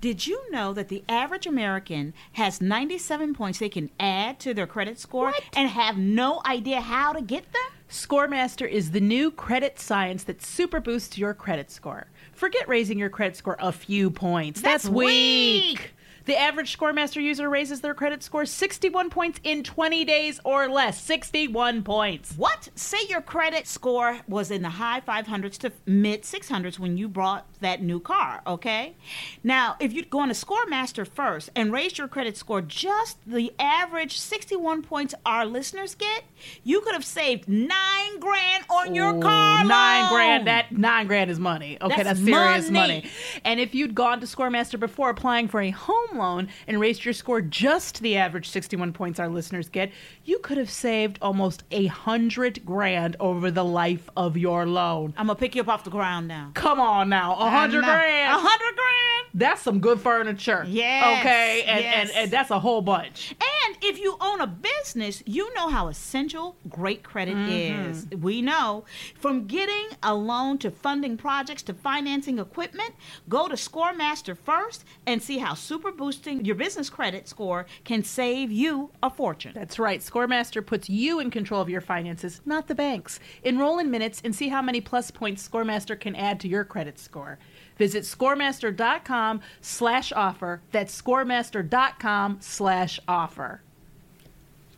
Did you know that the average American has 97 points they can add to their credit score and have no idea how to get them? Scoremaster is the new credit science that super boosts your credit score. Forget raising your credit score a few points. That's, That's weak. weak. The average Scoremaster user raises their credit score 61 points in 20 days or less. 61 points. What? Say your credit score was in the high 500s to mid 600s when you bought that new car, okay? Now, if you'd gone to Scoremaster first and raised your credit score just the average 61 points our listeners get, you could have saved nine grand on your Ooh, car. Nine loan. grand. That nine grand is money. Okay, That's that's, serious money. money. And if you'd gone to Scoremaster before applying for a home loan and raised your score just the average 61 points our listeners get, you could have saved almost a hundred grand over the life of your loan. I'm gonna pick you up off the ground now. Come on now, a hundred grand. A hundred grand. That's some good furniture. Yes, Okay, and, yes. and, and that's a whole bunch. And if you own a business, you know how essential great credit Mm-hmm. is. We know. From getting a loan to funding projects to financing equipment, go to Scoremaster first and see how super boosting your business credit score can save you a fortune. That's right. Scoremaster puts you in control of your finances, not the banks. Enroll in minutes and see how many plus points Scoremaster can add to your credit score. Visit scoremaster.com slash offer. That's scoremaster.com slash offer.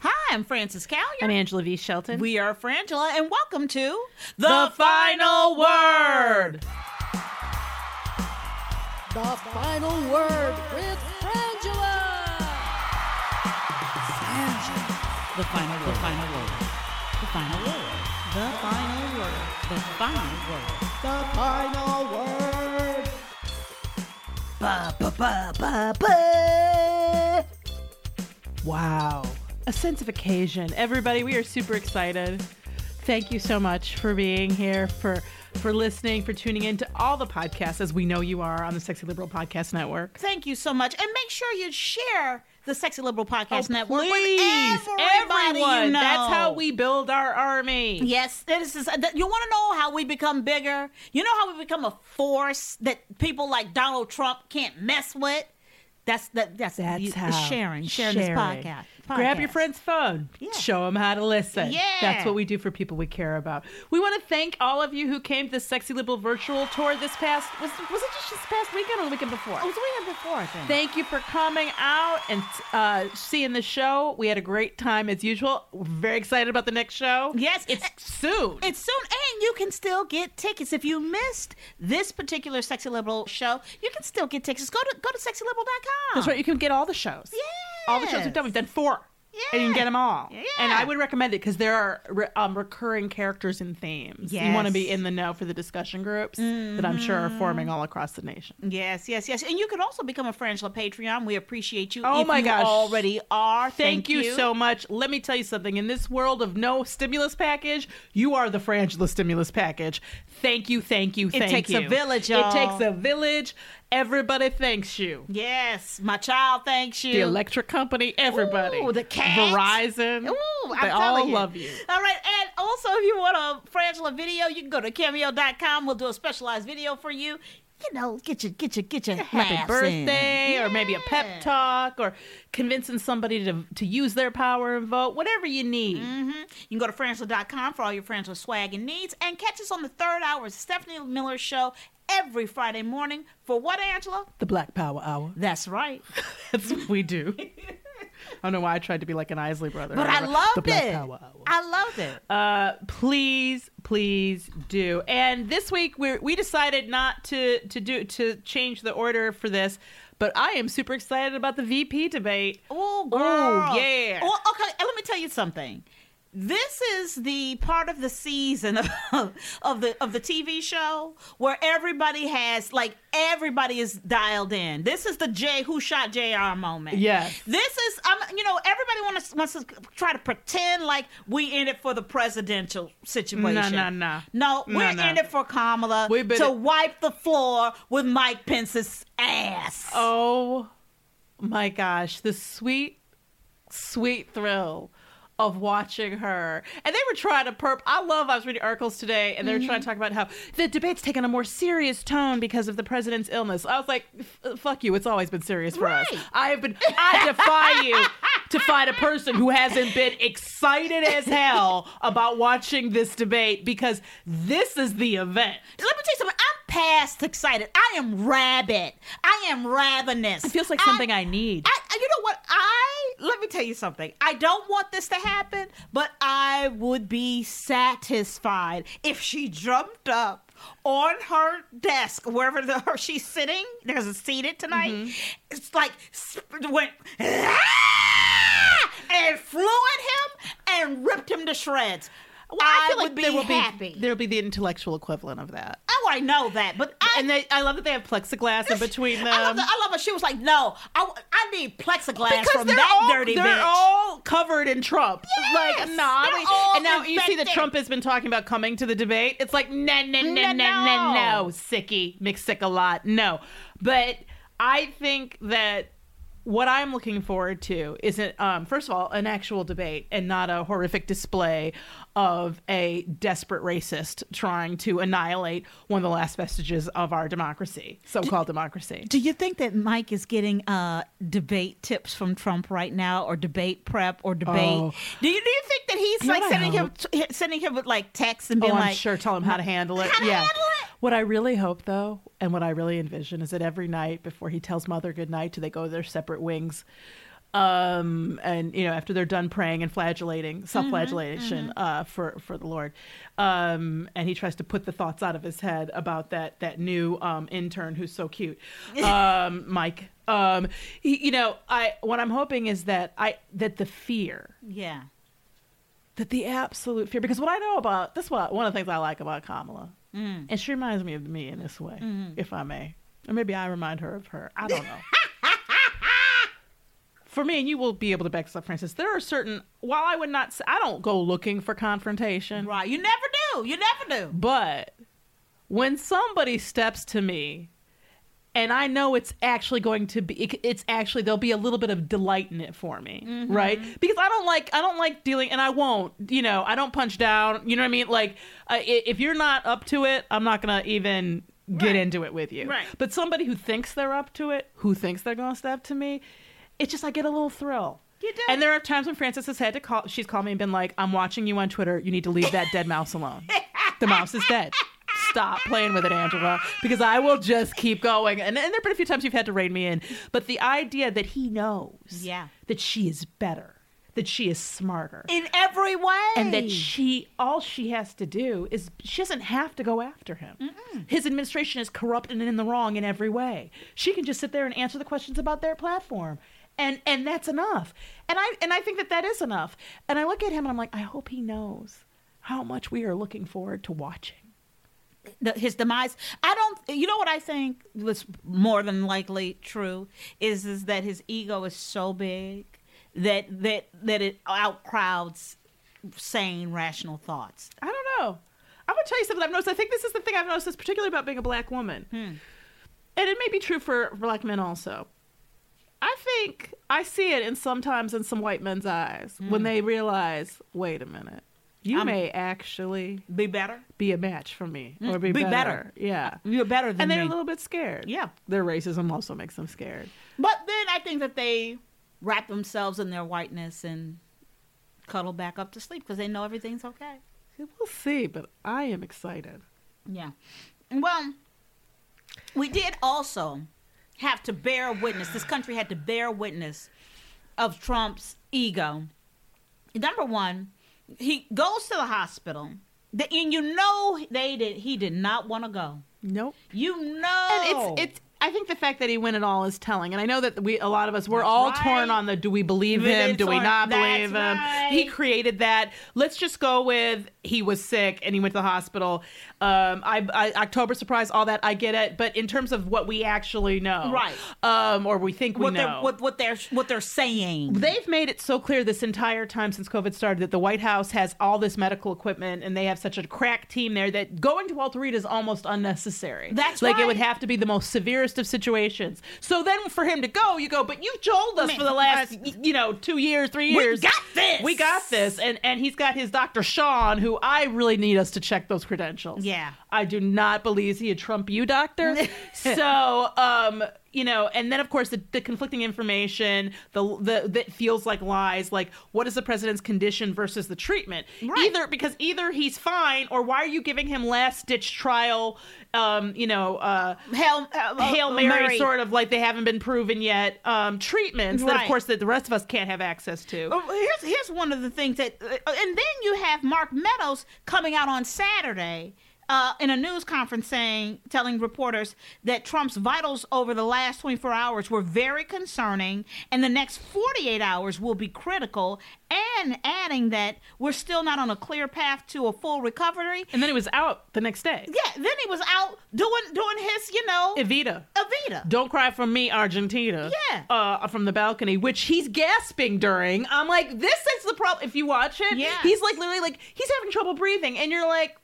Hi, I'm Frances Callier. I'm Angela V. Shelton. We are Frangela, and welcome to the final word. The final word with Frangela. Frangela. The final, Word. the final word. The final word. The final word. The final word. The final word. Ba ba ba ba ba. Wow. A sense of occasion. Everybody, we are super excited. Thank you so much for being here, for for listening, for tuning in to all the podcasts as we know you are on the Sexy Liberal Podcast Network. Thank you so much, and make sure you share the Sexy Liberal Podcast Oh, Network please, with everybody everyone. you know. That's how we build our army. Yes, this is. You want to know how we become bigger? You know how we become a force that people like Donald Trump can't mess with. That's that. That's That's you- how sharing, sharing, sharing. this podcast. Grab your friend's phone. Yeah. Show them how to listen. Yeah. That's what we do for people we care about. We want to thank all of you who came to the Sexy Liberal virtual tour this past was was it just this past weekend or the weekend before? It was the weekend before, I think. Thank you for coming out and uh, seeing the show. We had a great time as usual. We're very excited about the next show. Yes, it's soon. It's soon, and you can still get tickets if you missed this particular Sexy Liberal show. You can still get tickets. Go to go to sexyliberal.com. That's right. You can get all the shows. Yeah, All the shows we've done. We've done four. Yeah. And you can get them all. Yeah. And I would recommend it because there are re- um, recurring characters and themes. You want to be in the know for the discussion groups that I'm sure are forming all across the nation. Yes, yes, yes. And you could also become a Frangela Patreon. We appreciate you. Oh if my you gosh. already are. Thank, you, so much. Let me tell you something. In this world of no stimulus package, you are the Frangela stimulus package. Thank you, thank you, thank you. It takes you. a village, It y'all. takes a village. Everybody thanks you. Yes, my child thanks you. The electric company, everybody. Ooh, the cats. Verizon. Ooh, I'm they all you. love you. All right, and also if you want a Frangela video, you can go to cameo.com. We'll do a specialized video for you. You know, get your get your get your happy birthday in. or maybe a pep talk or convincing somebody to, to use their power and vote whatever you need mm-hmm. You can go to Frangela.com for all your Frangela swag and needs, and catch us on the third hour of Stephanie Miller Show every Friday morning for what, Angela? the black power hour That's right. that's what we do i don't know why i tried to be like an isley brother But I whatever. loved the black it. power hour I loved it. uh, please, please do. And this week we we decided not to to do to change the order for this, but I am super excited about the VP debate. Oh, Ooh, yeah. Well, okay, let me tell you something. This is the part of the season of, of the of the TV show where everybody has like everybody is dialed in. This is the J who shot JR moment. Yes. This is um you know everybody wants wants to try to pretend like we in it for the presidential situation. No, no, no. No, No, we're no. in it for Kamala We've been- to wipe the floor with Mike Pence's ass. Oh my gosh, the sweet, sweet thrill of watching her. And they were trying to perp. I love, I was reading articles today, and they were trying to mm-hmm. talk about how the debate's taken a more serious tone because of the president's illness. I was like, fuck you, it's always been serious for us. I have been, I defy you to find a person who hasn't been excited as hell about watching this debate because this is the event. Let me tell you something. I'm past excited. I am rabid. I am ravenous. It feels like something I need. I, I- you know what? I let me tell you something. I don't want this to happen, but I would be satisfied if she jumped up on her desk, wherever the, her she's sitting. There's a seated tonight. Mm-hmm. It's like went "Ah!" and flew at him and ripped him to shreds. I, feel would be there will happy. Be, there will be the intellectual equivalent of that. oh, I know that, but I, And they, I love that they have plexiglass in between them. I love, the, I love it. She was like, "No, I, I need plexiglass because from that all, dirty they're bitch." all covered in Trump. Yes, like, no, I mean, and now you see that. Trump has been talking about coming to the debate. It's like, no, no, no, no, No, no, sicky, McSick a lot. No, but I think that what I'm looking forward to is, it, um, first of all, an actual debate and not a horrific display of a desperate racist trying to annihilate one of the last vestiges of our democracy, so-called democracy. Do you think that Mike is getting uh, debate tips from Trump right now, or debate prep, or debate? Oh. Do you do you think that he's like sending him sending him with like texts and being oh, I'm like, sure. Tell him how to handle it. How yeah. handle it? What I really hope, though, and what I really envision is that every night before he tells Mother good night, do they go to their separate wings? Um, and you know after they're done praying and flagellating, self-flagellation uh, for for the Lord, um, and he tries to put the thoughts out of his head about that that new um, intern who's so cute, um, Mike. Um, he, you know, I what I'm hoping is that I that the fear Yeah. that the absolute fear because what I know about this is what one of the things I like about Kamala. And she reminds me of me in this way, if I may. Or maybe I remind her of her. I don't know. For me, and you will be able to back this up, Frances, there are certain, while I would not say, I don't go looking for confrontation, Right. You never do. You never do. but when somebody steps to me and I know it's actually going to be it- it's actually there'll be a little bit of delight in it for me, right? Because I don't like I don't like dealing and I won't, you know, I don't punch down, you know what I mean? Like uh, if you're not up to it, I'm not going to even get Right. into it with you. Right. But somebody who thinks they're up to it, who thinks they're going to step to me, it's just I get a little thrill. You do. And there are times when Frances has had to call. She's called me and been like, "I'm watching you on Twitter. You need to leave that dead mouse alone. the mouse is dead. Stop playing with it, Angela, because I will just keep going." And, and there have been a few times you've had to rein me in, but the idea that he knows, Yeah. that she is better, that she is smarter, In every way. and that she all she has to do is she doesn't have to go after him. His administration is corrupt and in the wrong in every way. She can just sit there and answer the questions about their platform. And and that's enough. And I and I think that that is enough. And I look at him and I'm like, I hope he knows how much we are looking forward to watching. the, his demise. I don't. You know what I think was more than likely true is is that his ego is so big that that that it outcrowds sane, rational thoughts. I don't know. I'm gonna tell you something I've noticed. I think this is the thing I've noticed, this particularly about being a black woman, hmm. and it may be true for black men also. I think I see it in sometimes in some white men's eyes when hmm. they realize, wait a minute, you I'm- may actually Be better. be a match for me hmm. or be, Be better. better. Yeah, uh, You're better than and they're me. a little bit scared. Yeah. their racism also makes them scared. But then I think that they wrap themselves in their whiteness and cuddle back up to sleep because they know everything's okay. We'll see, but I am excited. Yeah. Well, we did also have to bear witness. This country had to bear witness of Trump's ego. Number one, he goes to the hospital, and you know they did. He did not want to go. Nope. You know, And it's it's. I think the fact that he went at all is telling, and I know that we a lot of us we're That's all right. torn on the do we believe him, do we not believe him? right. He created that. Let's just go with he was sick and he went to the hospital. Um, I, I October surprise, all that I get it, but in terms of what we actually know, Right. Um, or we think we what know. they're what, what they're what they're saying. They've made it so clear this entire time since COVID started that the White House has all this medical equipment and they have such a crack team there that going to Walter Reed is almost unnecessary. That's like it would have to be the most of situations. So then for him to go, you go, but you've told us for the last you know two years, three years. We got this. we got this, and and he's got his Dr. Sean, who I really need us to check those credentials. Yeah. I do not believe he a Trump you doctor. so, um, you know, and then of course the, the conflicting information, the the that feels like lies, like what is the president's condition versus the treatment? Right. Either because either he's fine, or why are you giving him last ditch trial? Um, you know, uh, Hail, uh, Hail Mary, sort of like they haven't been proven yet. Um, treatments that of course that the rest of us can't have access to. Oh, here's here's one of the things that, uh, and then you have Mark Meadows coming out on Saturday. Uh, in a news conference saying telling reporters that Trump's vitals over the last 24 hours were very concerning and the next 48 hours will be critical and adding that we're still not on a clear path to a full recovery And then he was out the next day. yeah then he was out doing doing his you know Evita. Evita Don't cry for me, Argentina. Yeah. Uh, from the balcony, which he's gasping during. I'm like, this is the problem. If you watch it, Yes. he's like literally like he's having trouble breathing, and you're like,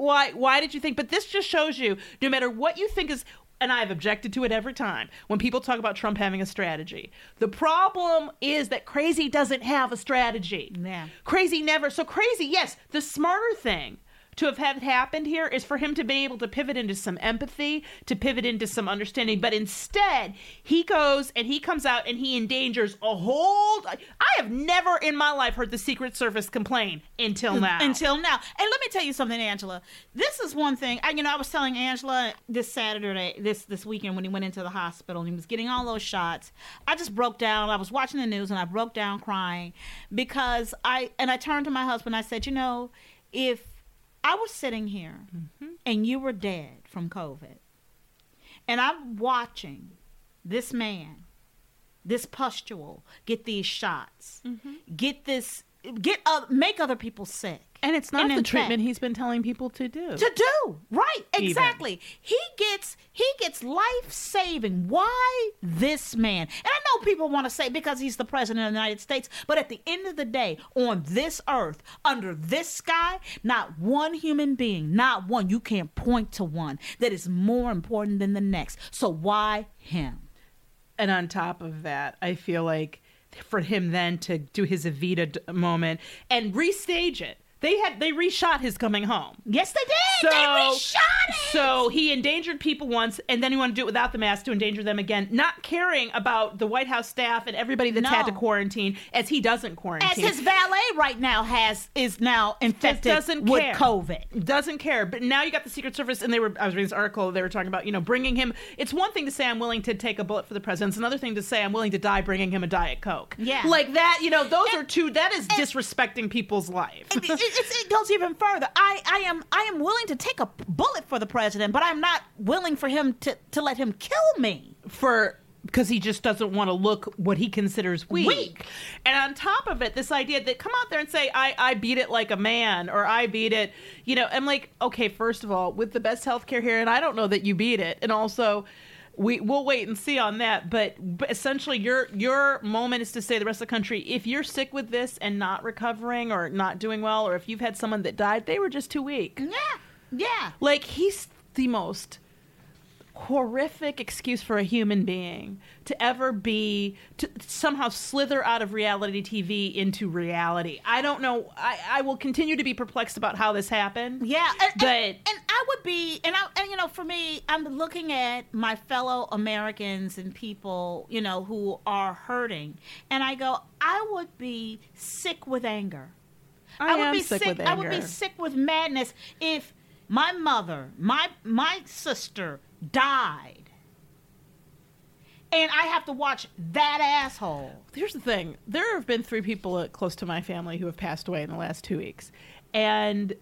why? Why did you think? But this just shows you, no matter what you think is. And I've objected to it every time when people talk about Trump having a strategy. The problem is that crazy doesn't have a strategy. Yeah. Crazy never. So crazy, yes, the smarter thing to have had happened here is for him to be able to pivot into some empathy, to pivot into some understanding. But instead, he goes and he comes out and he endangers a whole. I have never in my life heard the Secret Service complain until mm, now. Until now. And let me tell you something, Angela. This is one thing. I, you know, I was telling Angela this Saturday, this this weekend when he went into the hospital and he was getting all those shots. I just broke down. I was watching the news and I broke down crying because I and I turned to my husband. I said, you know, if I was sitting here and you were dead from COVID, and I'm watching this man, this pustule, get these shots, get this, get uh, make other people sick. And it's not And the treatment fact- he's been telling people to do. to do. Right. Even. exactly. He gets he gets life saving why this man? And i know people want to say because he's the president of the united states but at the end of the day on this earth under this sky not one human being not one you can't point to one that is more important than the next. So why him? And on top of that, I feel like for him then to do his Evita moment and restage it. They had they reshot his coming home. yes they did So, they reshot it so he endangered people once, and then he wanted to do it without the mask to endanger them again, not caring about the White House staff and everybody that's had to quarantine, as he doesn't quarantine. as his valet right now has is now Just infected doesn't with care. covid Doesn't care. But now you got the Secret Service, and they were. I was reading this article. They were talking about you know bringing him. It's one thing to say I'm willing to take a bullet for the president. It's another thing to say I'm willing to die bringing him a diet coke. Yeah. like that. You know, those are two. That is disrespecting people's life. it, it, it's- it goes even further. I, I am I am willing to take a bullet for the president, but I'm not willing for him to, to let him kill me. for because he just doesn't want to look what he considers weak. Weak. And on top of it, this idea that come out there and say, I, I beat it like a man or I beat it, you know, I'm like, okay, first of all, with the best healthcare here, and I don't know that you beat it. And also, we we'll wait and see on that. But, but essentially your your moment is to say the rest of the country, if you're sick with this and not recovering or not doing well, or if you've had someone that died, they were just too weak. Yeah, yeah. Like he's the most horrific excuse for a human being to ever be to somehow slither out of reality TV into reality. I don't know. I, I will continue to be perplexed about how this happened. Yeah, and, But- and, and I would be, and I, and you know, for me, I'm looking at my fellow Americans and people, you know, who are hurting, and I go, I would be sick with anger. I would am be sick with I would be sick with madness if my mother, my my sister died, and I have to watch that asshole. Here's the thing: there have been three people close to my family who have passed away in the last two weeks, and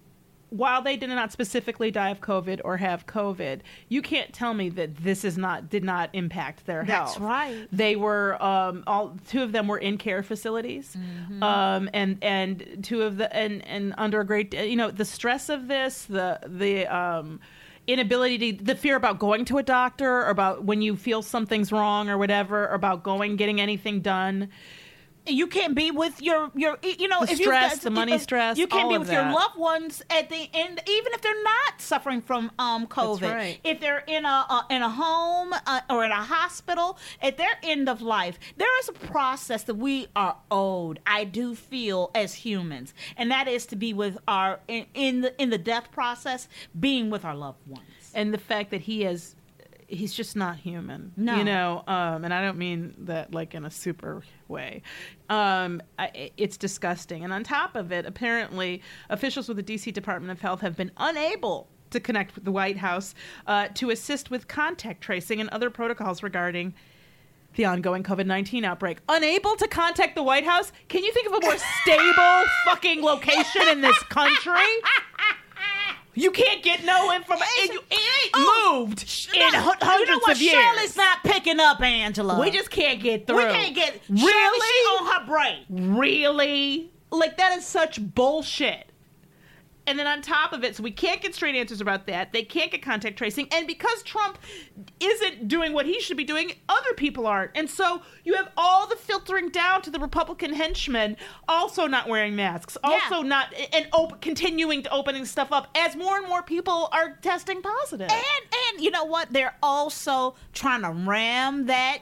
while they did not specifically die of COVID or have COVID, you can't tell me that this is not did not impact their That's health. That's right. They were um, all two of them were in care facilities, Mm-hmm. um, and and two of the and and under a great you know the stress of this the the um, inability to the fear about going to a doctor or about when you feel something's wrong or whatever or about going getting anything done. You can't be with your your you know The if stress, got- the money you- stress, you can't be with your loved ones at the end even if they're not suffering from um covid. right. if they're in a uh, in a home uh, or in a hospital at their end of life there is a process that we are owed i do feel as humans. And that is to be with our in, in the in the death process being with our loved ones. And the fact that he is he's just not human No. you know um and i don't mean that like in a super way um I, it's disgusting and on top of it apparently officials with the dc department of health have been unable to connect with the white house uh, to assist with contact tracing and other protocols regarding the ongoing COVID 19 outbreak. Unable to contact the White House? Can you think of a more stable fucking location in this country? You can't get no information. It, it ain't oh, moved in No, hu- hundreds you know what of years. Shirley's not picking up angela we just can't get through. we can't get really Shirley, she on her break Really? Like that is such bullshit. And then on top of it, so we can't get straight answers about that. They can't get contact tracing. And because Trump isn't doing what he should be doing, other people aren't. And so you have all the filtering down to the Republican henchmen also not wearing masks, also not, and op- continuing to opening stuff up as more and more people are testing positive. And and you know what? They're also trying to ram that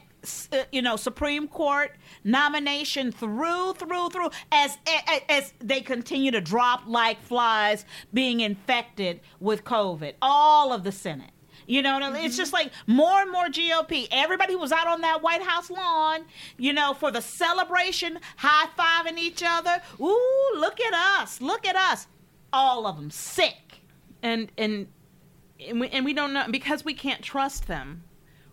uh, you know, Supreme Court nomination through, through, through, as, as as they continue to drop like flies, being infected with COVID. All of the Senate. You know, mean? it's mm-hmm. just like more and more GOP. Everybody who was out on that White House lawn, you know, for the celebration, high fiving each other. Ooh, look at us! Look at us! All of them sick. and and and we, and we don't know because we can't trust them.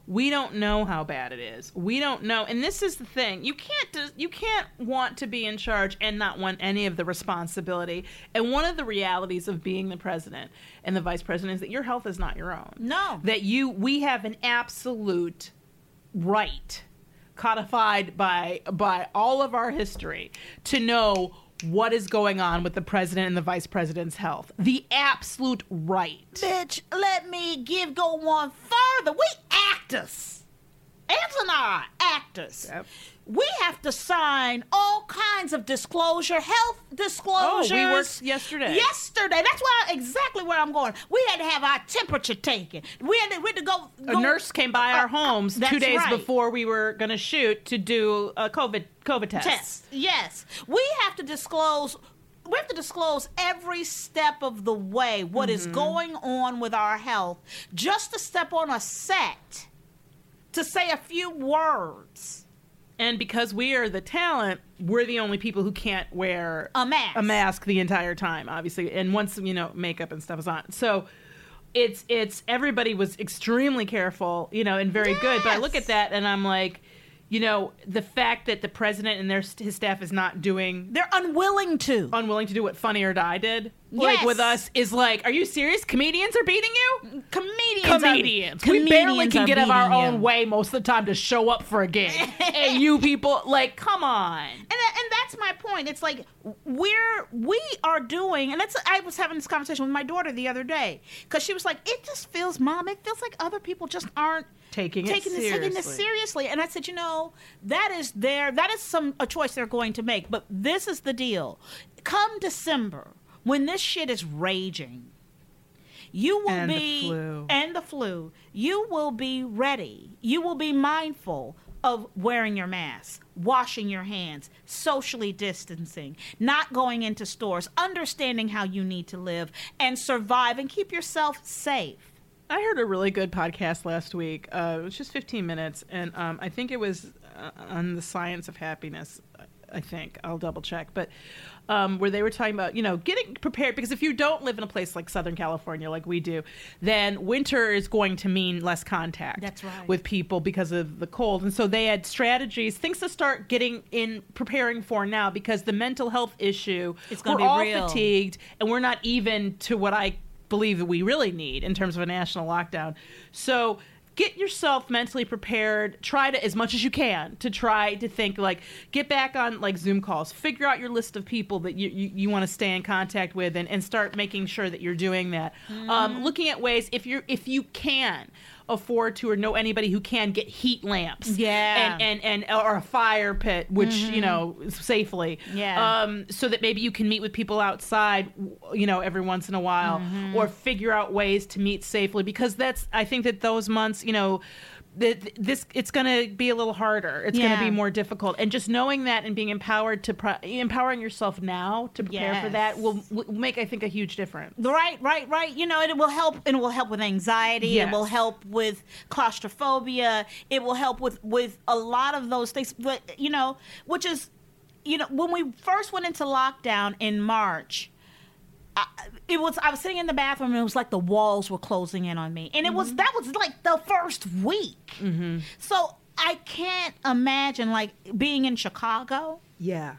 We don't know how bad it is. We don't know, and this is the thing: you can't you can't want to be in charge and not want any of the responsibility. And one of the realities of being the president and the vice president is that your health is not your own. No. that you we have an absolute right codified by by all of our history to know what is going on with the president and the vice president's health. The absolute right. Bitch, let me give go one further. We actors. Angela and I are actors. Yep. We have to sign all kinds of disclosure, health disclosures. Oh, we worked yesterday. Yesterday. That's why exactly where I'm going. We had to have our temperature taken. We had to, we had to go, A nurse came by Uh, our homes two days right. before we were going to shoot to do a COVID COVID test. test. Yes, we have to disclose. We have to disclose every step of the way what is Mm-hmm. going on with our health, just to step on a set, to say a few words. And because we are the talent, we're the only people who can't wear A mask. a mask the entire time, obviously. And once you know makeup and stuff is on, so it's it's everybody was extremely careful, you know, and very good. But I look at that and I'm like, you know, the fact that the president and their his staff is not doing They're unwilling to. unwilling to do what Funny or Die did, like Yes. with us, is like, are you serious? Comedians are beating you. comedians. are- Comedians. we barely comedians can get out of our own you. way most of the time to show up for a gig. and you people, like, come on. and and that's my point. It's like we're we are doing, and that's I was having this conversation with my daughter the other day because she was like, "It just feels, mom, it feels like other people just aren't Taking it taking this taking this seriously. seriously." And I said, you know, that is their that is some a choice they're going to make, but this is the deal. Come December, when this shit is raging. You will And be flu. and the flu. You will be ready. You will be mindful of wearing your mask, washing your hands, socially distancing, not going into stores, understanding how you need to live and survive and keep yourself safe. I heard a really good podcast last week. Uh, it was just 15 minutes, and um, I think it was uh, on the science of happiness. I think I'll double check, but um, where they were talking about you know getting prepared because if you don't live in a place like Southern California like we do, then winter is going to mean less contact. That's right. with people because of the cold, and so they had strategies, things to start getting in preparing for now because the mental health issue. It's gonna we're be all real. fatigued, and we're not even to what I believe that we really need in terms of a national lockdown. So get yourself mentally prepared. Try to as much as you can to try to think like get back on like Zoom calls. Figure out your list of people that you you, you want to stay in contact with and, and start making sure that you're doing that. Um, looking at ways if you're if you can afford to or know anybody who can get heat lamps Yeah. and and, and or a fire pit which you know safely Yeah. um, so that maybe you can meet with people outside, you know, every once in a while, or figure out ways to meet safely. Because that's, I think that those months, you know, this it's going to be a little harder. It's going Yeah. to be more difficult, and just knowing that and being empowered to pro- empowering yourself now to prepare for that Yes. will, will make, I think, a huge difference. Right, right, right. You know, it will help. It will help with anxiety. It will Yes. help with claustrophobia. It will help with with a lot of those things. But you know, which is, you know, when we first went into lockdown in March, I, it was I was sitting in the bathroom and it was like the walls were closing in on me, and it was mm-hmm. that was like the first week. Mm-hmm. So I can't imagine like being in Chicago, Yeah.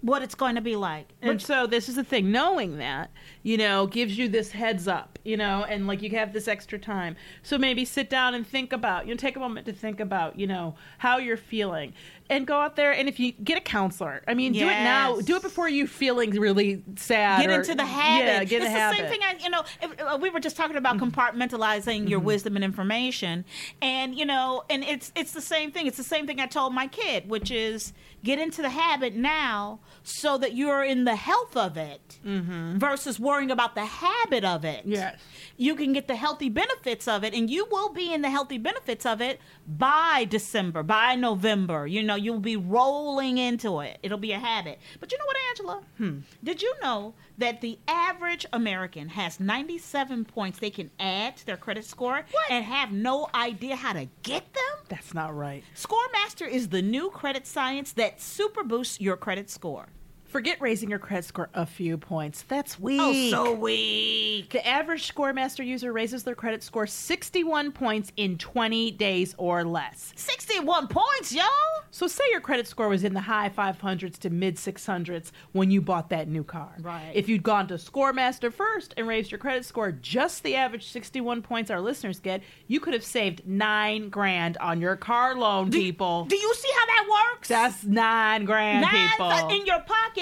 what it's going to be like. And so this is the thing, knowing that, you know, gives you this heads up, you know, and like you have this extra time. So maybe sit down and think about, you know, take a moment to think about, you know, how you're feeling. And go out there and if you get a counselor, I mean, do it now. Do it before you feeling really sad. Get or- into the habit. Yeah, get it's the the habit. same thing. I, you know, if, uh, we were just talking about mm-hmm. compartmentalizing your mm-hmm. wisdom and information, and you know, and it's it's the same thing. It's the same thing I told my kid, which is get into the habit now, so that you're in the health of it, mm-hmm. versus worrying about the habit of it. Yes. you can get the healthy benefits of it, and you will be in the healthy benefits of it by December, by November. You know, you'll be rolling into it. It'll be a habit. But you know what, Angela? Hmm. Did you know that the average American has 97 points they can add to their credit score and have no idea how to get them? That's not right. ScoreMaster is the new credit science that super boosts your credit score. Forget raising your credit score a few points. That's weak. Oh, so weak. The average ScoreMaster user raises their credit score 61 points in 20 days or less. 61 points, yo! So, say your credit score was in the high 500s to mid 600s when you bought that new car. Right. If you'd gone to ScoreMaster first and raised your credit score just the average 61 points our listeners get, you could have saved nine grand on your car loan, people. Do you see how that works? That's nine grand, Nine people. in your pocket.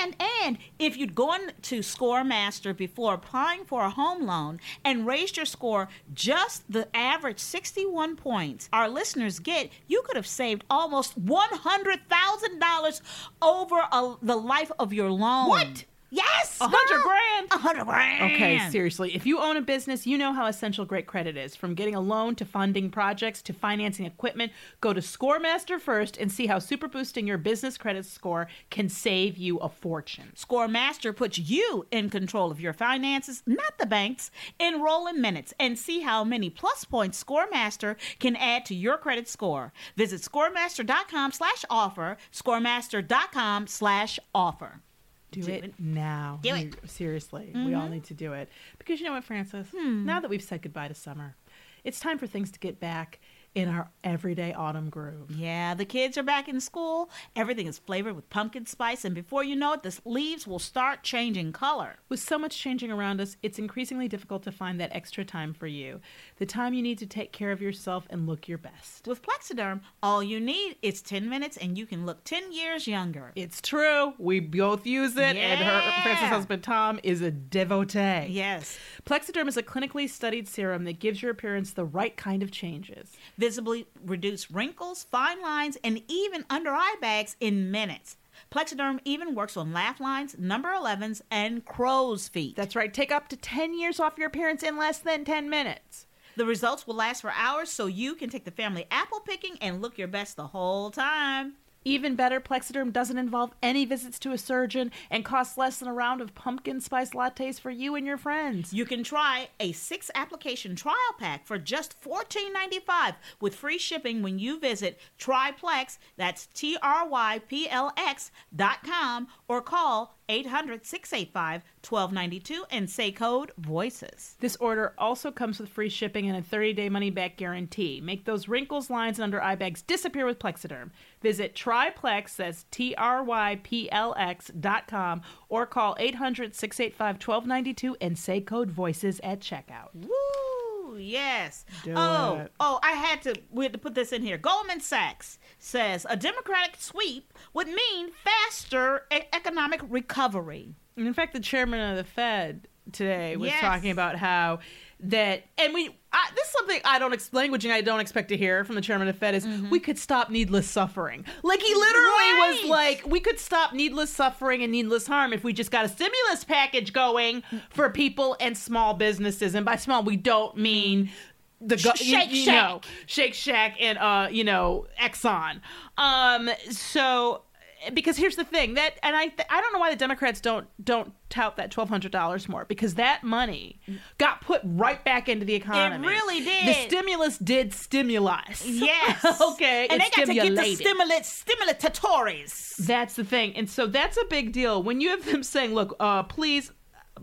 And and if you'd gone to ScoreMaster before applying for a home loan and raised your score just the average 61 points our listeners get, you could have saved almost $100,000 over a, the life of your loan. What? Yes! A hundred grand? A hundred grand. Okay, seriously. If you own a business, you know how essential great credit is. From getting a loan to funding projects to financing equipment, go to ScoreMaster first and see how super boosting your business credit score can save you a fortune. ScoreMaster puts you in control of your finances, not the banks. Enroll in minutes and see how many plus points ScoreMaster can add to your credit score. Visit scoremaster.com slash offer, scoremaster.com slash offer. Do, it, now. Do We- it. Seriously, we all need to do it. Because you know what, Frances? Hmm. Now that we've said goodbye to summer, it's time for things to get back in our everyday autumn groove. Yeah, the kids are back in school. Everything is flavored with pumpkin spice, and before you know it, the leaves will start changing color. With so much changing around us, it's increasingly difficult to find that extra time for you. The time you need to take care of yourself and look your best. With Plexiderm, all you need is 10 minutes and you can look 10 years younger. It's true. We both use it, and her Frances' husband Tom is a devotee. Yes. Plexiderm is a clinically studied serum that gives your appearance the right kind of changes. Visibly reduce wrinkles, fine lines, and even under eye bags in minutes. Plexiderm even works on laugh lines, number 11s, and crow's feet. That's right. Take up to 10 years off your appearance in less than 10 minutes. the results will last for hours, so you can take the family apple picking and look your best the whole time. Even better, Plexiderm doesn't involve any visits to a surgeon and costs less than a round of pumpkin spice lattes for you and your friends. You can try a six application trial pack for just $14.95 with free shipping when you visit Triplex, that's T R Y P L X dot com, or call 800 685 1292 and say code VOICES. This order also comes with free shipping and a 30-day money-back guarantee. Make those wrinkles, lines, and under eye bags disappear with Plexiderm. Visit Triplex, that's T-R-Y-P-L-X dot com, or call 800-685-1292 and say code VOICES at checkout. Woo, yes. Do oh, it. oh, I had to we had to put this in here. Goldman Sachs says a democratic sweep would mean faster e- economic recovery. And in fact, the chairman of the Fed today was Yes. talking about how that, and we, I, this is something I don't, ex- languaging I don't expect to hear from the chairman of Fed is we could stop needless suffering. Like he literally was Mm-hmm. Like, we could stop needless suffering and needless harm if we just got a stimulus package going for people and small businesses. And by small, we don't mean the go- Sh- you- Shake you Shack. know, Shake Shack and uh, you know, Exxon. Um, so because here's the thing that and I th- I don't know why the Democrats don't don't tout that twelve hundred dollars more because that money got put right back into the economy. It really did. The stimulus did stimulus. Yes. okay. And they got to get the stimulus stimulatories. That's the thing. And so that's a big deal. When you have them saying, look, uh, please,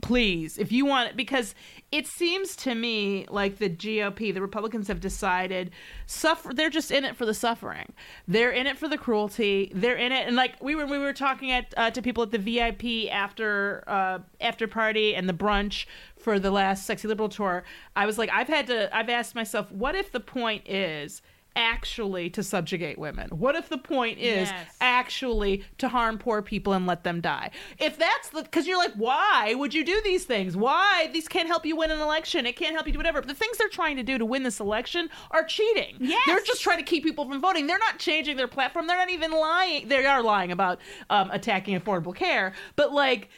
please, if you want it, because it seems to me like the GOP, the Republicans have decided suffer they're just in it for the suffering. They're in it for the cruelty. They're in it and like we were we were talking at uh, to people at the VIP after uh after party and the brunch for the last sexy liberal tour. I was like I've had to I've asked myself what if the point is actually to subjugate women? What if the point is Yes. actually to harm poor people and let them die? If that's the because you're like, why would you do these things? Why these can't help you win an election? It can't help you do whatever. But the things they're trying to do to win this election are cheating. Yes. They're just trying to keep people from voting. They're not changing their platform. They're not even lying. They are lying about um, attacking affordable care, but like.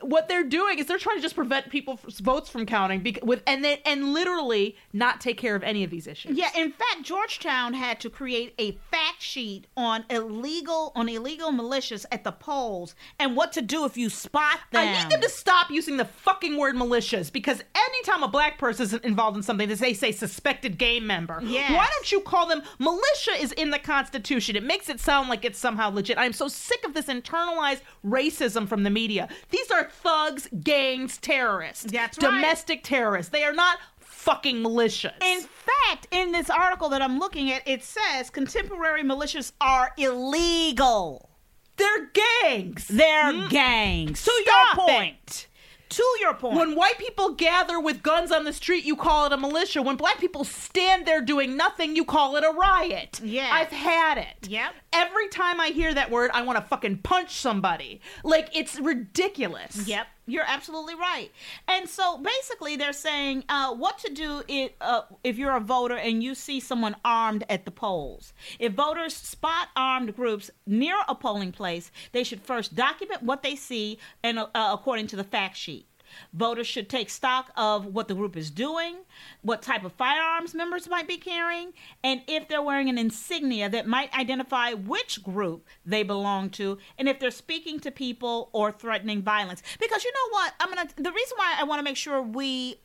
What they're doing is they're trying to just prevent people's votes from counting bec- with and then and literally not take care of any of these issues. Yeah, in fact, Georgetown had to create a fact sheet on illegal on illegal militias at the polls and what to do if you spot them. I need them to stop using the fucking word militias because anytime a black person is involved in something, they say suspected gang member. Yes. Why don't you call them militia is in the Constitution? It makes it sound like it's somehow legit. I'm so sick of this internalized racism from the media. These are thugs, gangs, terrorists. That's right. Domestic terrorists. They are not fucking militias. In fact, in this article that I'm looking at, it says contemporary militias are illegal. They're gangs. They're mm. gangs. To Stop your point. it. To your point. When white people gather with guns on the street, you call it a militia. When black people stand there doing nothing, you call it a riot. Yeah. I've had it. Yep. Every time I hear that word, I want to fucking punch somebody. Like, it's ridiculous. Yep, you're absolutely right. And so basically, they're saying uh, what to do if, uh, if you're a voter and you see someone armed at the polls. If voters spot armed groups near a polling place, they should first document what they see and uh, according to the fact sheet. Voters should take stock of what the group is doing, what type of firearms members might be carrying, and if they're wearing an insignia that might identify which group they belong to, and if they're speaking to people or threatening violence. Because you know what? I'm gonna. The reason why I want to make sure we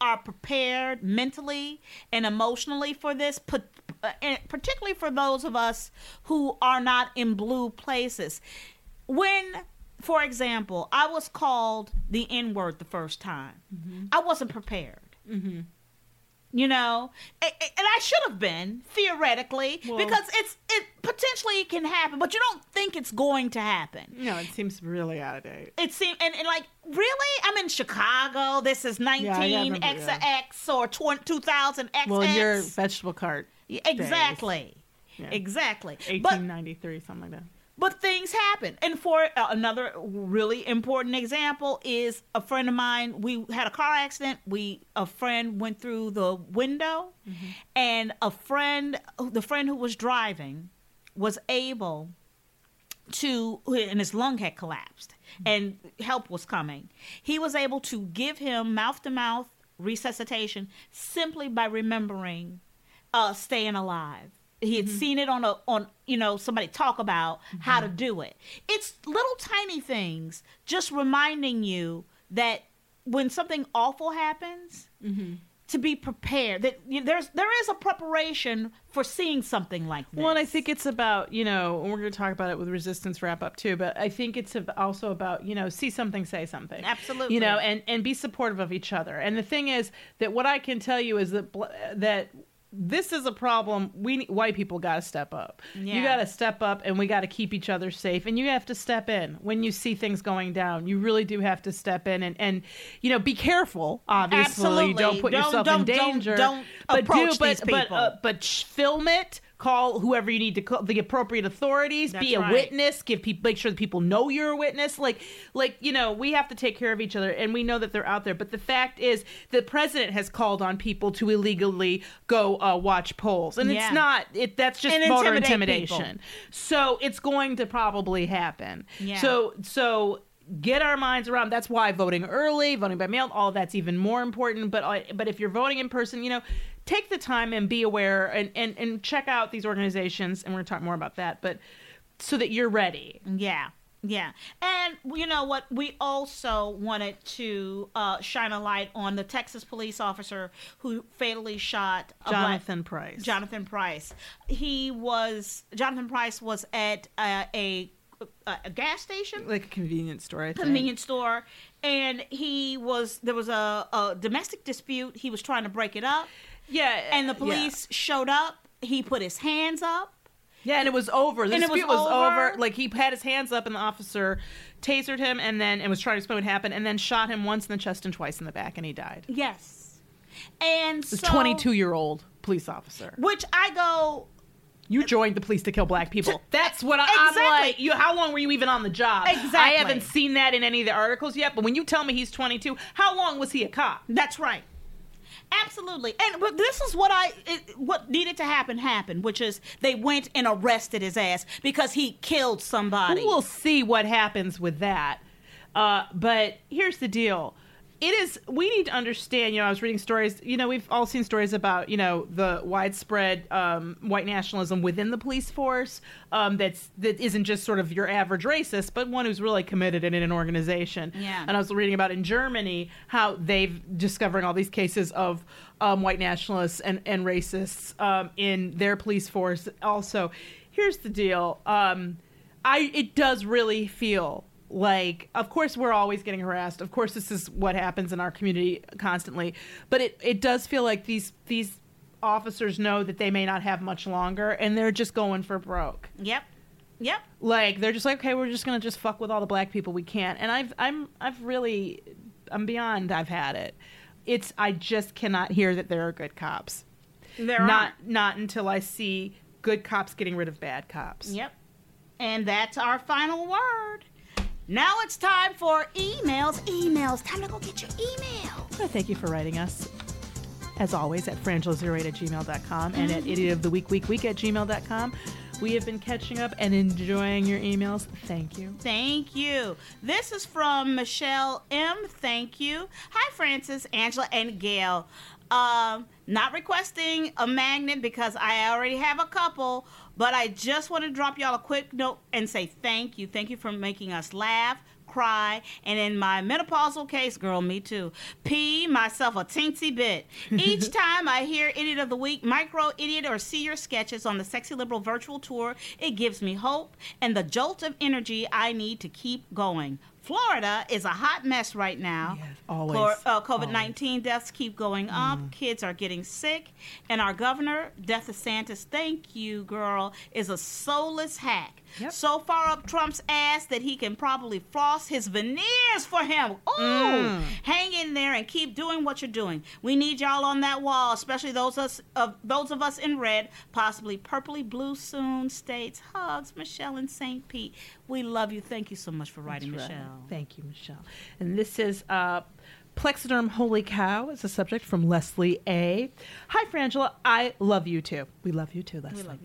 are prepared mentally and emotionally for this, uh, particularly for those of us who are not in blue places. When, for example, I was called the N word the first time, mm-hmm. I wasn't prepared. Mm-hmm. You know, A- a- and I should have been theoretically because it's it potentially can happen, but you don't think it's going to happen. No, it seems really out of date. It seems and, and like really, I'm in Chicago. This is 19 remember, X yeah. X or 20, 2000 X. Well, your vegetable cart. Yeah, exactly, Yeah. exactly. But 1893, something like that. But things happen. And for uh, another really important example is a friend of mine. We had a car accident. We a friend went through the window, and a friend, the friend who was driving, was able to and his lung had collapsed and help was coming. He was able to give him mouth to mouth resuscitation simply by remembering uh, staying alive. He had mm-hmm. seen it on a on you know somebody talk about mm-hmm. how to do it. It's little tiny things just reminding you that when something awful happens, mm-hmm. to be prepared. That you there's there is a preparation for seeing something like this. Well, and I think it's about, you know, and we're going to talk about it with resistance wrap up too, but I think it's also about, you know, see something, say something. Absolutely. You know, and, and be supportive of each other. And the thing is that what I can tell you is that, bl- that this is a problem. We white people got to step up. You got to step up, and we got to keep each other safe. And you have to step in when you see things going down. You really do have to step in and, and you know, be careful. Obviously, Absolutely. don't put Don't- yourself don't- in don't- danger. don't but approach do, but, these but, people. uh, but sh- film it. Call whoever you need to call the appropriate authorities. be a right. witness. Give people make sure that people know you're a witness. Like like you know we have to take care of each other, and we know that they're out there. But the fact is, the president has called on people to illegally go uh, watch polls, and Yeah. it's not. It that's just And voter intimidation. So it's going to probably happen. Yeah. So so get our minds around that's why voting early voting by mail all that's even more important but but if you're voting in person you know take the time and be aware and and, and check out these organizations and we're going to talk more about that but so that you're ready Yeah. Yeah. And you know what? We also wanted to uh, shine a light on the Texas police officer who fatally shot black- jonathan price Jonathan Price. He was Jonathan Price was at uh, a a gas station, like a convenience store I think. convenience store, and he was there was a, a domestic dispute. He was trying to break it up, yeah and the yeah. police showed up. He put his hands up. Yeah, and it was over. The And it was was, over. over. Like he had his hands up, and the officer tasered him, and then and was trying to explain what happened, and then shot him once in the chest and twice in the back, and he died. Yes. And so, 22 year old police officer. which I go, You joined the police to kill black people. That's what I, Exactly. I'm like. You, how long were you even on the job? Exactly. I haven't seen that in any of the articles yet. But when you tell me he's 22, how long was he a cop? That's right. Absolutely. And but this is what I it, what needed to happen happened, which is they went and arrested his ass because he killed somebody. We'll see what happens with that. Uh, but here's the deal. It is, we need to understand, you know, I was reading stories, you know, we've all seen stories about, you know, the widespread um, white nationalism within the police force um, that's, that isn't just sort of your average racist, but one who's really committed and in an organization. Yeah. And I was reading about in Germany how they've discovering all these cases of um, white nationalists and, and racists um, in their police force. Also, here's the deal. Um, I it does really feel like of course we're always getting harassed. Of course this is what happens in our community constantly. But it, it does feel like these these officers know that they may not have much longer and they're just going for broke. Yep. Yep. Like they're just like, okay, we're just gonna just fuck with all the black people we can. And I've I'm I've really I'm beyond I've had it. It's I just cannot hear that there are good cops. There not aren't. not until I see good cops getting rid of bad cops. Yep. And that's our final word. Now it's time for emails. Emails. Time to go get your email. Well, thank you for writing us. As always, at frangela08 at gmail.com and at mm-hmm. idiot of the week, week, week at gmail.com. We have been catching up and enjoying your emails. Thank you. Thank you. This is from Michelle M. Thank you. Hi, Frances, Angela, and Gail. Um, not requesting a magnet because I already have a couple, but I just want to drop y'all a quick note and say thank you. Thank you for making us laugh, cry, and in my menopausal case, girl, me too, pee myself a teensy bit. Each time I hear Idiot of the Week, Micro Idiot, or see your sketches on the Sexy Liberal virtual tour, it gives me hope and the jolt of energy I need to keep going. Florida is a hot mess right now. always. Chlor- uh, COVID 19 deaths keep going up. Kids are getting sick. And our governor, Death DeSantis, thank you, girl, is a soulless hack. So far up Trump's ass that he can probably floss his veneers for him. Ooh, hang in there and keep doing what you're doing. We need y'all on that wall, especially those us of those of us in red, possibly purpley blue soon. States hugs, Michelle and St. Pete. We love you. Thank you so much for writing, right. Michelle. Thank you, Michelle. And this is uh, Plexaderm Holy Cow is a subject from Leslie A. Hi, Frangela. I love you too. We love you too, Leslie.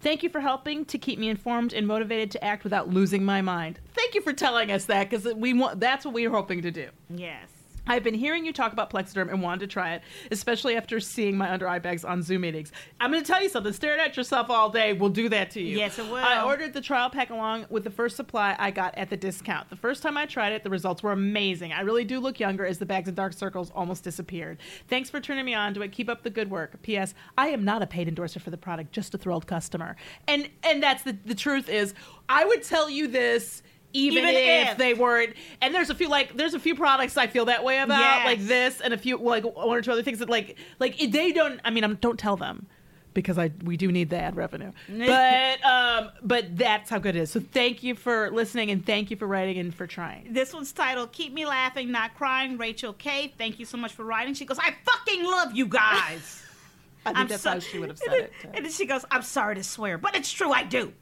Thank you for helping to keep me informed and motivated to act without losing my mind. Thank you for telling us that because we want that's what we are hoping to do. Yes. I've been hearing you talk about Plexaderm and wanted to try it, especially after seeing my under eye bags on Zoom meetings. I'm going to tell you something. Staring at yourself all day will do that to you. Yes, it will. I ordered the trial pack along with the first supply I got at the discount. The first time I tried it, the results were amazing. I really do look younger as the bags and dark circles almost disappeared. Thanks for turning me on to it. Keep up the good work. P.S. I am not a paid endorser for the product, just a thrilled customer. And and that's the the truth is, I would tell you this. Even, Even if, if. they weren't, and there's a few like there's a few products I feel that way about, Yes. like this, and a few like one or two other things that like like they don't. I mean, I'm, don't tell them because I we do need the ad revenue, but um, but that's how good it is. So thank you for listening and thank you for writing and for trying. This one's titled Keep Me Laughing, Not Crying. Rachel K. Thank you so much for writing. She goes, I fucking love you guys. I think I'm that's so- how she would have said it. And then she goes, I'm sorry to swear, but it's true, I do.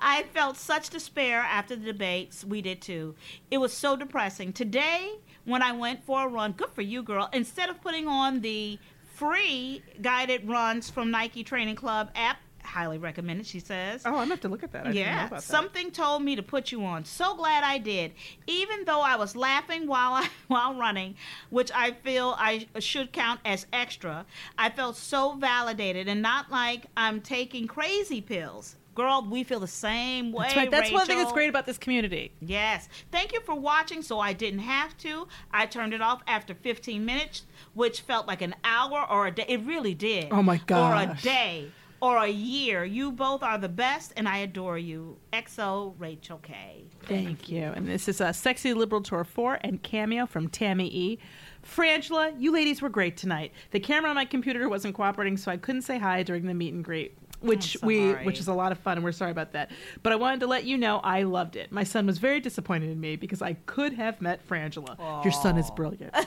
I felt such despair after the debates. We did too. It was so depressing. Today, when I went for a run, good for you, girl, instead of putting on the free guided runs from Nike Training Club app, highly recommended, she says. Oh, I'm gonna have to look at that. I Yeah, about that. something told me to put you on. So glad I did. Even though I was laughing while I, while running, which I feel I should count as extra, I felt so validated and not like I'm taking crazy pills. Girl, we feel the same way. That's right. That's one thing that's great about this community. Yes. Thank you for watching so I didn't have to. I turned it off after 15 minutes, which felt like an hour or a day. It really did. Oh, my god. Or a day or a year. You both are the best and I adore you. XO Rachel K. Thank you. And this is a Sexy Liberal Tour 4 and Cameo from Tammy E. Frangela, you ladies were great tonight. The camera on my computer wasn't cooperating, so I couldn't say hi during the meet and greet. Which we which is a lot of fun and we're sorry about that. But I wanted to let you know I loved it. My son was very disappointed in me because I could have met Frangela. Your son is brilliant.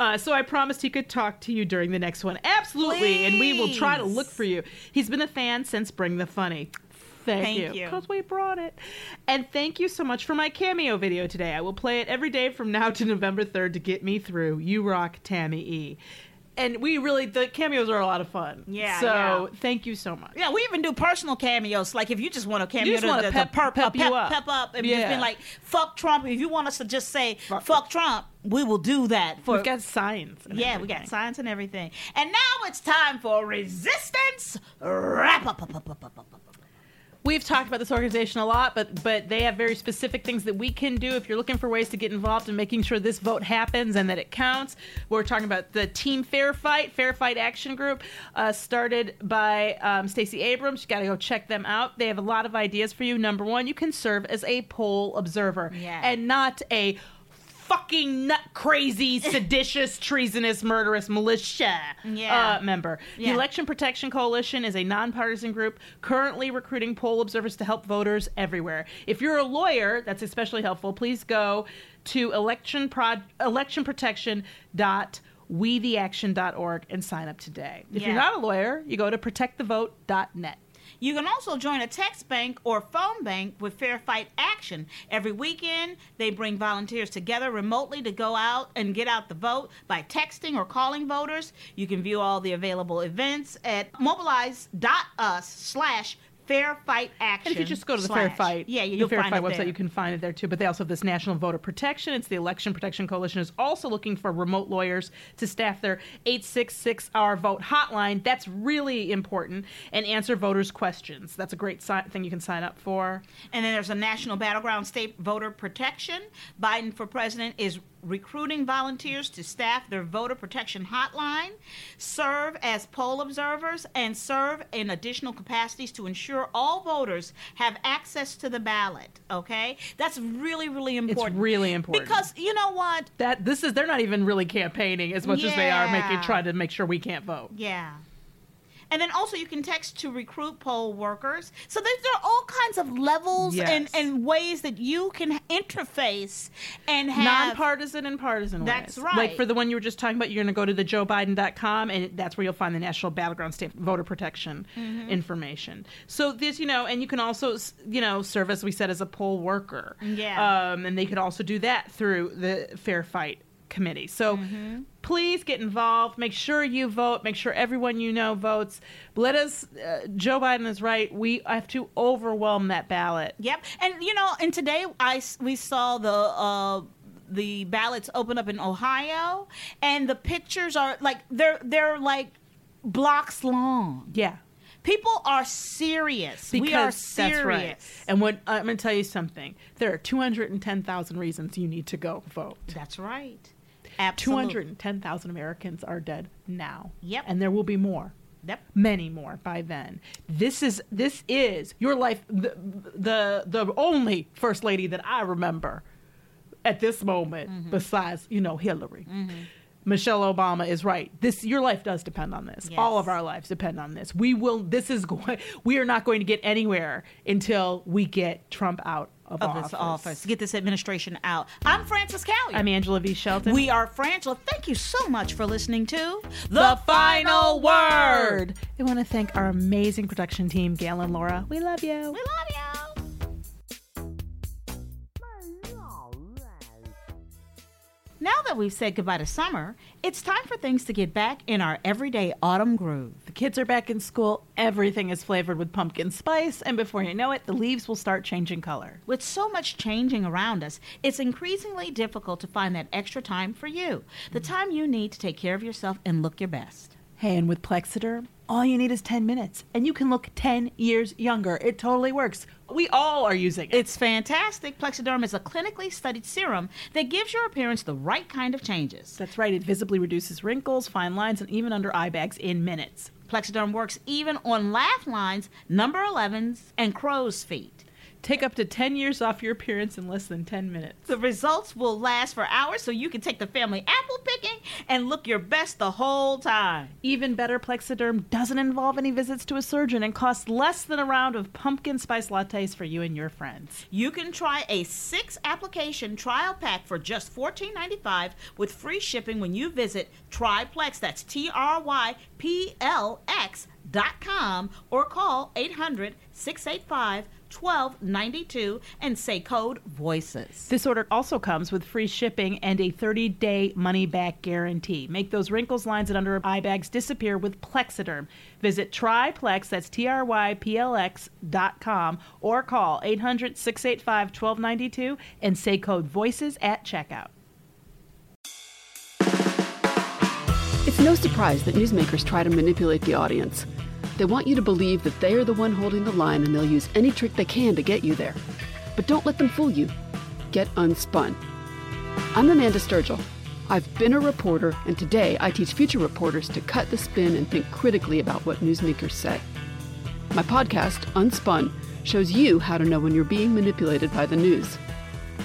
Uh, so I promised he could talk to you during the next one. Absolutely. And we will try to look for you. He's been a fan since Bring the Funny. Thank, Thank you. you. Because we brought it. And thank you so much for my cameo video today. I will play it every day from now to November 3rd to get me through. You rock, Tammy E. And we really, the cameos are a lot of fun. Yeah, So yeah. thank you so much. Yeah, we even do personal cameos. Like if you just want a cameo just to, wanna to- to pep- perp- pep uh, you up. pep up, and Yeah. just be like, "Fuck Trump." If you want us to just say "fuck, Trump," we will do that. For We've got science. and yeah, we got science and everything. And now it's time for resistance wrap up. We've talked about this organization a lot, but but they have very specific things that we can do if you're looking for ways to get involved in making sure this vote happens and that it counts. We're talking about the Team Fair Fight, Fair Fight Action Group, uh, started by um, Stacey Abrams. You got to go check them out. They have a lot of ideas for you. Number one, you can serve as a poll observer and not a fucking nut crazy, seditious, treasonous, murderous militia Yeah. uh, member. Yeah. The Election Protection Coalition is a nonpartisan group currently recruiting poll observers to help voters everywhere. If you're a lawyer, that's especially helpful. Please go to election prod, electionprotection.wetheaction.org and sign up today. If you're not a lawyer, you go to protectthevote.net. You can also join a text bank or phone bank with Fair Fight Action. Every weekend, they bring volunteers together remotely to go out and get out the vote by texting or calling voters. You can view all the available events at mobilize.us slash Fair Fight Action. And if you just go to the slash- Fair Fight, yeah, the you'll Fair Fight it website, there. you can find it there too. But they also have this National Voter Protection. It's the Election Protection Coalition is also looking for remote lawyers to staff their 866 hour vote hotline. That's really important and answer voters' questions. That's a great si- thing you can sign up for. And then there's a national battleground state voter protection. Biden for president is recruiting volunteers to staff their voter protection hotline, serve as poll observers, and serve in additional capacities to ensure all voters have access to the ballot. Okay, that's really, really important. It's really important. because you know what? That this is they're not even really campaigning as much as they are making trying to make sure we can't vote. Yeah. And then also you can text to recruit poll workers. So there's there are all kinds of levels and, Yes. and ways that you can interface and have nonpartisan and partisan That's ways. right. Like for the one you were just talking about, you're going to go to the joebiden.com and that's where you'll find the National Battleground State Voter Protection Mm-hmm. information. So this, you know, and you can also, you know, serve as we said as a poll worker. Yeah. Um, and they could also do that through the Fair Fight Committee. So Mm-hmm. please get involved. Make sure you vote. Make sure everyone you know votes. Let us. Uh, Joe Biden is right. We have to overwhelm that ballot. Yep. And you know, and today I, we saw the uh the ballots open up in Ohio and the pictures are like they're they're like blocks long. Yeah. People are serious. we are serious. That's right. And what I'm going to tell you something. There are 210,000 reasons you need to go vote. That's right. Absolutely. 210,000 Americans are dead now. Yep. And there will be more. Yep. Many more by then. This is this is your life the the, the only first lady that I remember at this moment Mm-hmm. besides, you know, Hillary. Michelle Obama is right. This your life does depend on this. Yes. All of our lives depend on this. We will this is going we are not going to get anywhere until we get Trump out of, Of office. this office. Get this administration out. I'm Frances Callier. I'm Angela V. Shelton. we are Frangela. Thank you so much for listening to the final word. I want to thank our amazing production team, Gail and Laura. We love you. We love you. Now that we've said goodbye to summer, it's time for things to get back in our everyday autumn groove. The kids are back in school. Everything is flavored with pumpkin spice, and before you know it, the leaves will start changing color. With so much changing around us, it's increasingly difficult to find that extra time for you. The mm. time you need to take care of yourself and look your best. Hey, and with Plexaderm, all you need is 10 minutes, and you can look 10 years younger. It totally works. We all are using it. It's fantastic. Plexaderm is a clinically studied serum that gives your appearance the right kind of changes. That's right. It visibly reduces wrinkles, fine lines, and even under eye bags in minutes. Plexaderm works even on laugh lines, number 11s, and crow's feet. Take up to 10 years off your appearance in less than 10 minutes. The results will last for hours so you can take the family apple picking and look your best the whole time. Even better, Plexaderm doesn't involve any visits to a surgeon and costs less than a round of pumpkin spice lattes for you and your friends. You can try a six application trial pack for just $14.95 with free shipping when you visit Triplex. That's T R Y P L X dot com or call 800 685 1292 and say code VOICES. This order also comes with free shipping and a 30 day money back guarantee. Make those wrinkles, lines, and under eye bags disappear with Plexaderm. Visit Triplex, that's T R Y P L X dot com, or call 800 685 1292 and say code VOICES at checkout. It's no surprise that newsmakers try to manipulate the audience. They want you to believe that they are the one holding the line and they'll use any trick they can to get you there. But don't let them fool you. Get unspun. I'm Amanda Sturgill. I've been a reporter, and today I teach future reporters to cut the spin and think critically about what newsmakers say. My podcast, Unspun, shows you how to know when you're being manipulated by the news.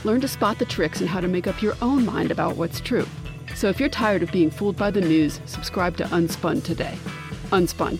Learn to spot the tricks and how to make up your own mind about what's true. So if you're tired of being fooled by the news, subscribe to Unspun today. Unspun,